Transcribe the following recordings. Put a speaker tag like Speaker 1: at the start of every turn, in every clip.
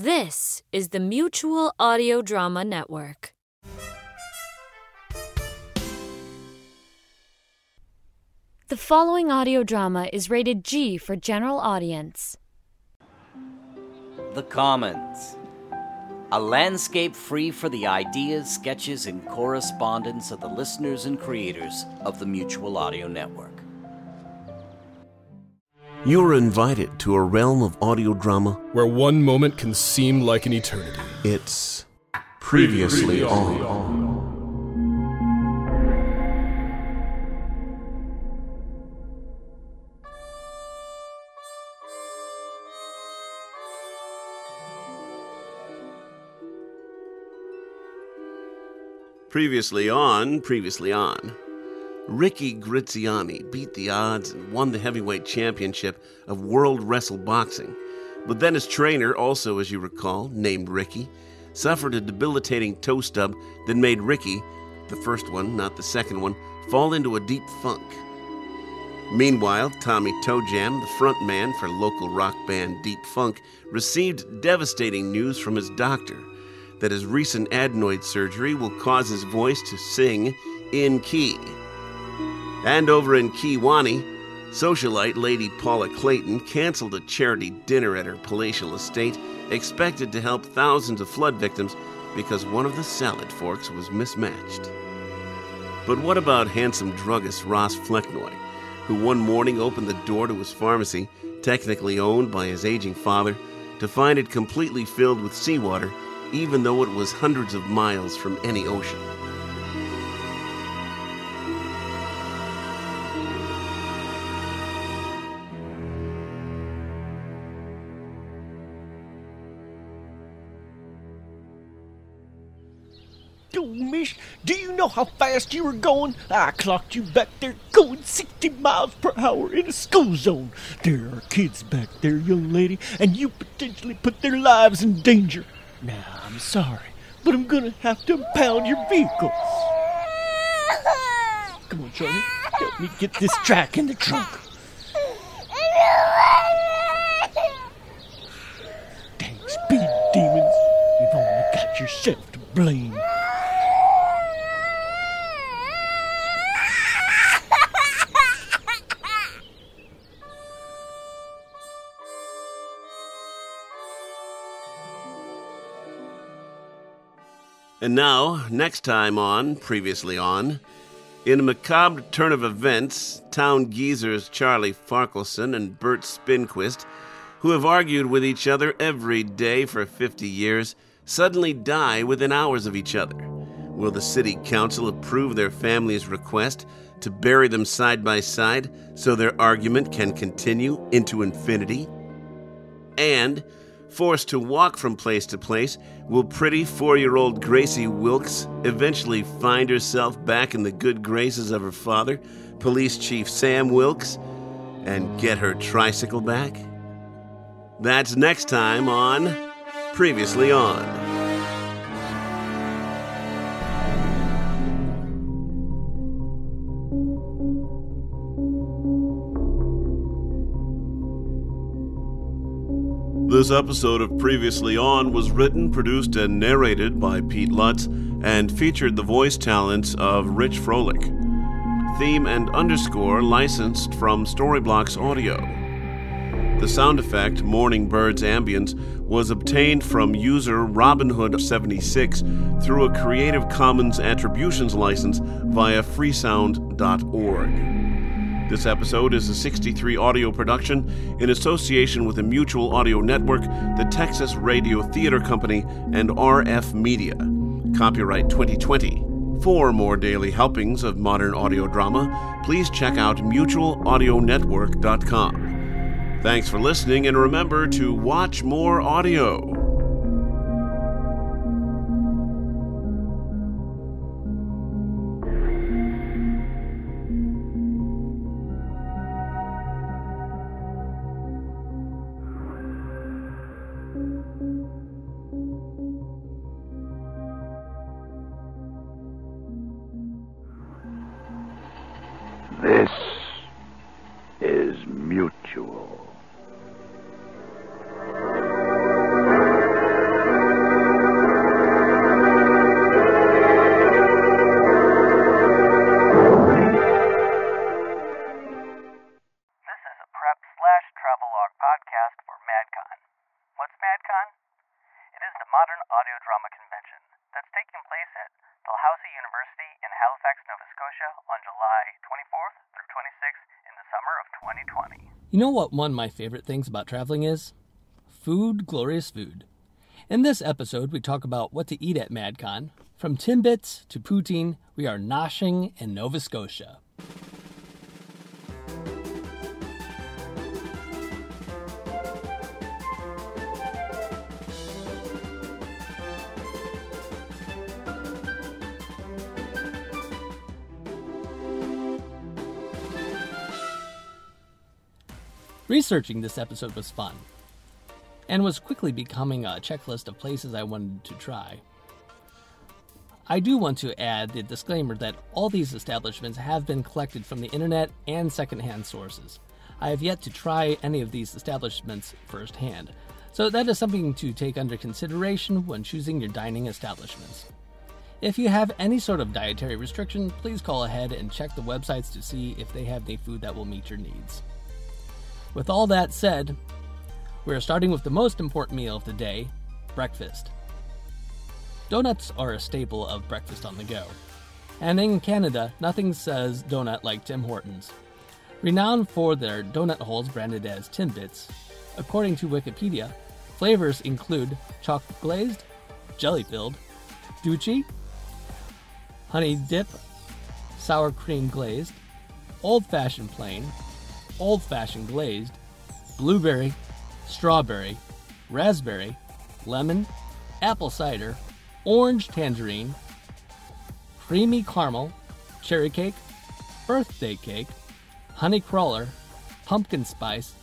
Speaker 1: This is the Mutual Audio Drama Network. The following audio drama is rated G for general audience.
Speaker 2: The Commons. A landscape free for the ideas, sketches, and correspondence of the listeners and creators of the Mutual Audio Network.
Speaker 3: You are invited to a realm of audio drama.
Speaker 4: where one moment can seem like an eternity.
Speaker 3: It's previously on. Previously on, previously on. Ricky Griziani beat the odds and won the heavyweight championship of World Wrestle Boxing. But then his trainer, also as you recall, named Ricky, suffered a debilitating toe stub that made Ricky, the first one, not the second one, fall into a deep funk. Meanwhile, Tommy Toe Jam, the front man for local rock band Deep Funk, received devastating news from his doctor that his recent adenoid surgery will cause his voice to sing in key. And over in Kiwani, socialite Lady Paula Clayton canceled a charity dinner at her palatial estate, expected to help thousands of flood victims because one of the salad forks was mismatched. But what about handsome druggist Ross Flecknoy, who one morning opened the door to his pharmacy, technically owned by his aging father, to find it completely filled with seawater, even though it was hundreds of miles from any ocean?
Speaker 5: Miss, do you know how fast you were going? I clocked you back there going 60 miles per hour in a school zone. There are kids back there, young lady, and you potentially put their lives in danger. Now, I'm sorry, but I'm gonna have to impound your vehicle. Come on, Charlie, help me get this track in the trunk. Dang speed demons, you've only got yourself to blame.
Speaker 3: And now, next time on Previously On, in a macabre turn of events, town geezers Charlie Farkelson and Bert Spinquist, who have argued with each other every day for 50 years, suddenly die within hours of each other. Will the city council approve their family's request to bury them side by side so their argument can continue into infinity? And, forced to walk from place to place, will pretty four year old Gracie Wilkes eventually find herself back in the good graces of her father, Police Chief Sam Wilkes, and get her tricycle back? That's next time on Previously On. This episode of Previously On was written, produced, and narrated by Pete Lutz and featured the voice talents of Rich Froelich. Theme and underscore licensed from Storyblocks Audio. The sound effect, Morning Bird's Ambience, was obtained from user Robinhood76 through a Creative Commons Attributions license via freesound.org. This episode is a 63 audio production in association with the Mutual Audio Network, the Texas Radio Theater Company, and RF Media. Copyright 2020. For more daily helpings of modern audio drama, please check out mutualaudionetwork.com. Thanks for listening, and remember to watch more audio.
Speaker 6: You know what one of my favorite things about traveling is? Food, glorious food. In this episode, we talk about what to eat at MadCon. From Timbits to poutine, we are noshing in Nova Scotia. Researching this episode was fun, and was quickly becoming a checklist of places I wanted to try. I do want to add the disclaimer that all these establishments have been collected from the internet and secondhand sources. I have yet to try any of these establishments firsthand, so that is something to take under consideration when choosing your dining establishments. If you have any sort of dietary restriction, please call ahead and check the websites to see if they have any food that will meet your needs. With all that said, we're starting with the most important meal of the day breakfast. Donuts are a staple of breakfast on the go. And in Canada, nothing says donut like Tim Hortons. Renowned for their donut holes branded as Timbits, according to Wikipedia, flavors include chocolate glazed, jelly filled, Dutchie, honey dip, sour cream glazed, old fashioned plain, old fashioned glazed, blueberry, strawberry, raspberry, lemon, apple cider, orange tangerine, creamy caramel, cherry cake, birthday cake, honey cruller, pumpkin spice,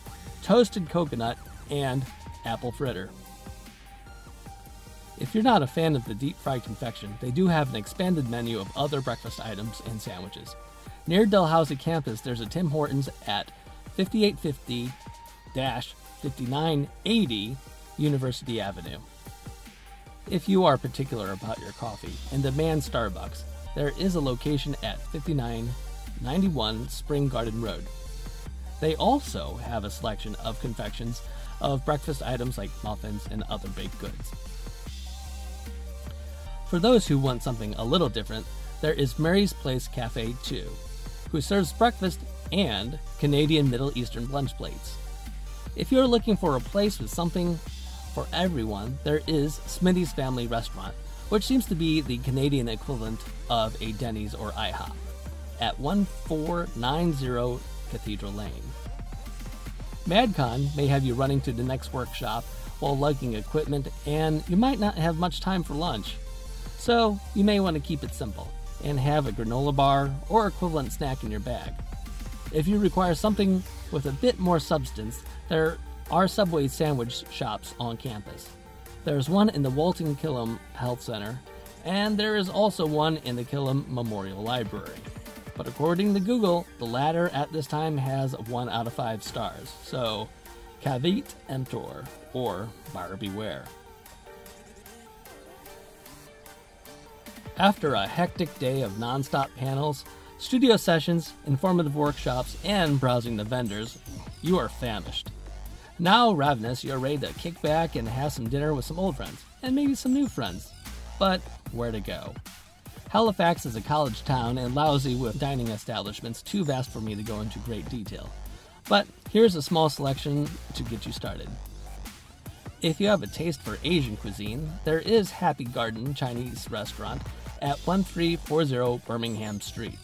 Speaker 6: toasted coconut, and apple fritter. If you're not a fan of the deep fried confection, they do have an expanded menu of other breakfast items and sandwiches. Near Dalhousie campus, there's a Tim Hortons at 5850 5980 University Avenue. If you are particular about your coffee and demand Starbucks, there is a location at 5991 Spring Garden Road. They also have a selection of confections of breakfast items like muffins and other baked goods. For those who want something a little different, there is Mary's Place Cafe 2, who serves breakfast and Canadian Middle Eastern lunch plates. If you're looking for a place with something for everyone, there is Smitty's Family Restaurant, which seems to be the Canadian equivalent of a Denny's or IHOP, at 1490 Cathedral Lane. MadCon may have you running to the next workshop while lugging equipment, and you might not have much time for lunch. So, you may want to keep it simple and have a granola bar or equivalent snack in your bag. If you require something with a bit more substance, there are Subway sandwich shops on campus. There's one in the Walton Killam Health Center, and there is also one in the Killam Memorial Library. But according to Google, the latter at this time has 1 out of 5 stars, so caveat emptor, or buyer beware. After a hectic day of nonstop panels, studio sessions, informative workshops, and browsing the vendors, you are famished. Now, ravenous, you're ready to kick back and have some dinner with some old friends, and maybe some new friends. But where to go? Halifax is a college town and lousy with dining establishments, too vast for me to go into great detail. But here's a small selection to get you started. If you have a taste for Asian cuisine, there is Happy Garden Chinese Restaurant at 1340 Birmingham Street.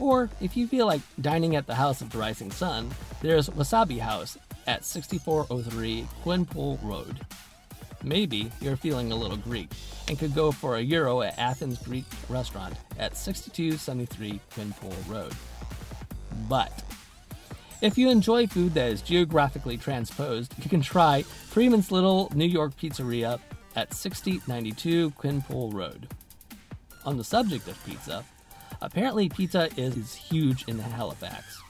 Speaker 6: Or if you feel like dining at the House of the Rising Sun, there's Wasabi House at 6403 Quinpool Road. Maybe you're feeling a little Greek and could go for a gyro at Athens Greek Restaurant at 6273 Quinpool Road. But if you enjoy food that is geographically transposed, you can try Freeman's Little New York Pizzeria at 6092 Quinpool Road. On the subject of pizza, apparently pizza is huge in Halifax.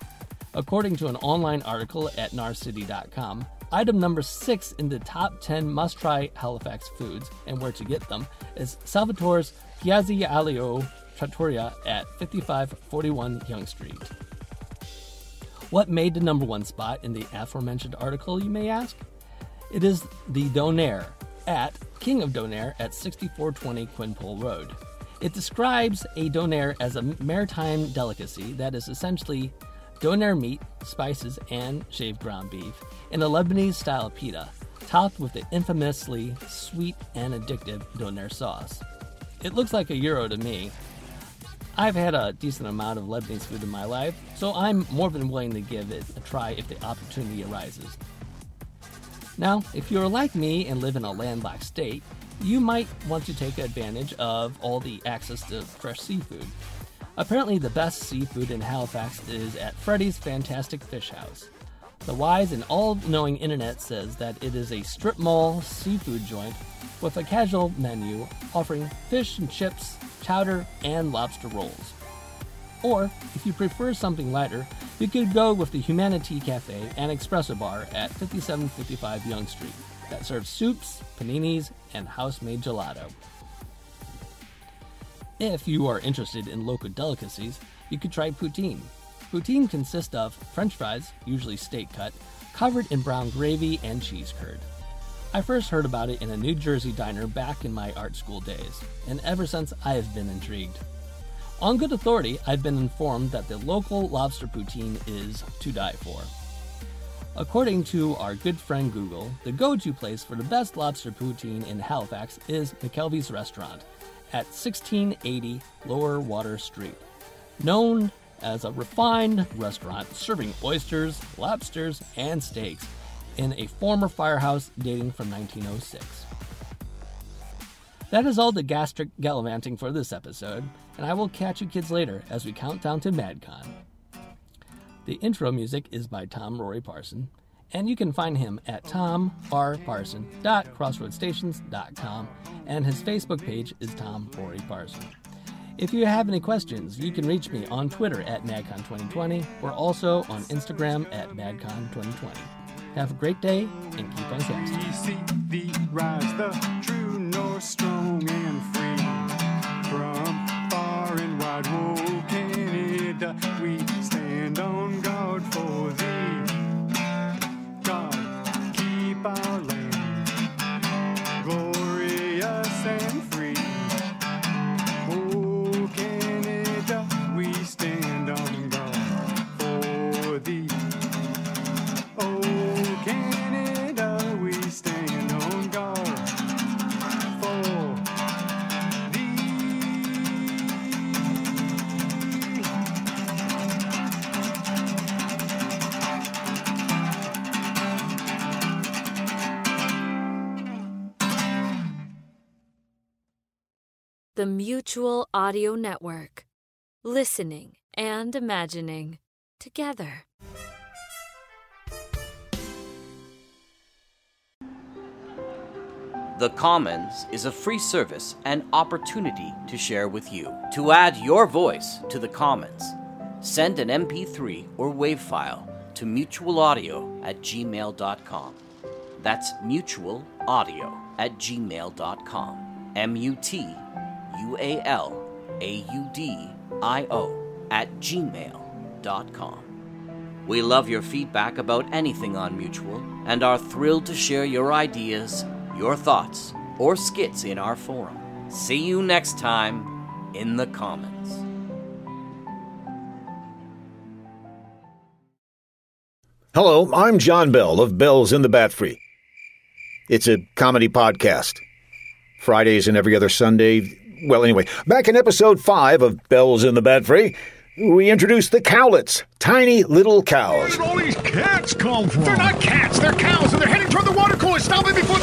Speaker 6: According to an online article at narcity.com, item number six in the top 10 must try Halifax foods and where to get them is Salvatore's Pizzaiolo Trattoria at 5541 Young Street. What made the number one spot in the aforementioned article, you may ask? It is the Donair, at King of Donair at 6420 Quinpool Road. It describes a donair as a maritime delicacy that is essentially donair meat, spices, and shaved ground beef in a Lebanese style pita, topped with the infamously sweet and addictive donair sauce. It looks like a gyro to me. I've had a decent amount of Lebanese food in my life, so I'm more than willing to give it a try if the opportunity arises. Now, if you're like me and live in a landlocked state, you might want to take advantage of all the access to fresh seafood. Apparently, the best seafood in Halifax is at Freddy's Fantastic Fish House. The wise and all knowing internet says that it is a strip mall seafood joint with a casual menu offering fish and chips, chowder, and lobster rolls. Or, if you prefer something lighter, you could go with the Humani-T Cafe and Espresso Bar at 5755 Young Street that serves soups, paninis, and house made gelato. If you are interested in local delicacies, you could try poutine. Poutine consists of french fries, usually steak cut, covered in brown gravy and cheese curd. I first heard about it in a New Jersey diner back in my art school days, and ever since I have been intrigued. On good authority, I've been informed that the local lobster poutine is to die for. According to our good friend Google, the go to place for the best lobster poutine in Halifax is McKelvie's Restaurant at 1680 Lower Water Street. Known as a refined restaurant serving oysters, lobsters, and steaks in a former firehouse dating from 1906. That is all the gastric gallivanting for this episode, and I will catch you kids later as we count down to MadCon. The intro music is by Tom Rory Parson, and you can find him at tomrparson.crossroadstations.com, and his Facebook page is Tom Rory Parson. If you have any questions, you can reach me on Twitter at MadCon2020 or also on Instagram at MadCon2020. Have a great day and keep on casting.
Speaker 7: We see thee rise, the true north, strong and free. From
Speaker 1: The Mutual Audio Network. Listening and imagining together.
Speaker 2: The Commons is a free service and opportunity to share with you. To add your voice to the Commons, send an MP3 or WAV file to mutualaudio at gmail.com. That's mutualaudio at gmail.com. M U T U A L A U D I O at gmail.com. We love your feedback about anything on Mutual and are thrilled to share your ideas, your thoughts, or skits in our forum. See you next time in the comments.
Speaker 8: Hello, I'm John Bell of Bells in the Bat Free. It's a comedy podcast. Fridays and every other Sunday. Well, anyway, back in episode 5 of Bells in the Bat Free, we introduced the cowlets, tiny little cows.
Speaker 9: Where all these cats come from? They're not cats, they're cows, and they're heading toward the water cooler. Stop it before.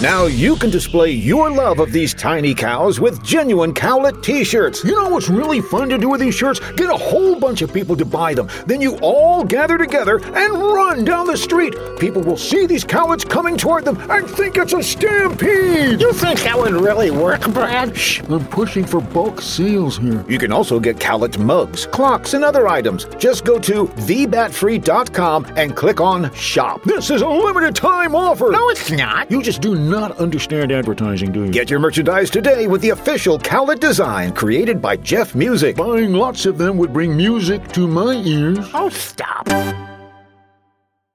Speaker 8: Now you can display your love of these tiny cows with genuine cowlet t-shirts.
Speaker 9: You know what's really fun to do with these shirts? Get a whole bunch of people to buy them. Then you all gather together and run down the street. People will see these cowlets coming toward them and think it's a stampede.
Speaker 10: You think that would really work, Brad?
Speaker 9: Shh, I'm pushing for bulk sales here.
Speaker 8: You can also get cowlet mugs, clocks, and other items. Just go to thebatfree.com and click on shop.
Speaker 9: This is a limited time offer.
Speaker 10: No, it's not.
Speaker 9: You just do not understand advertising, do you?
Speaker 8: Get your merchandise today with the official cowlet design created by Jeff Music.
Speaker 9: Buying lots of them would bring music to my ears.
Speaker 10: Oh, stop.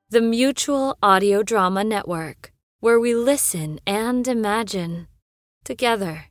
Speaker 1: The Mutual Audio Drama Network. where we listen and imagine together.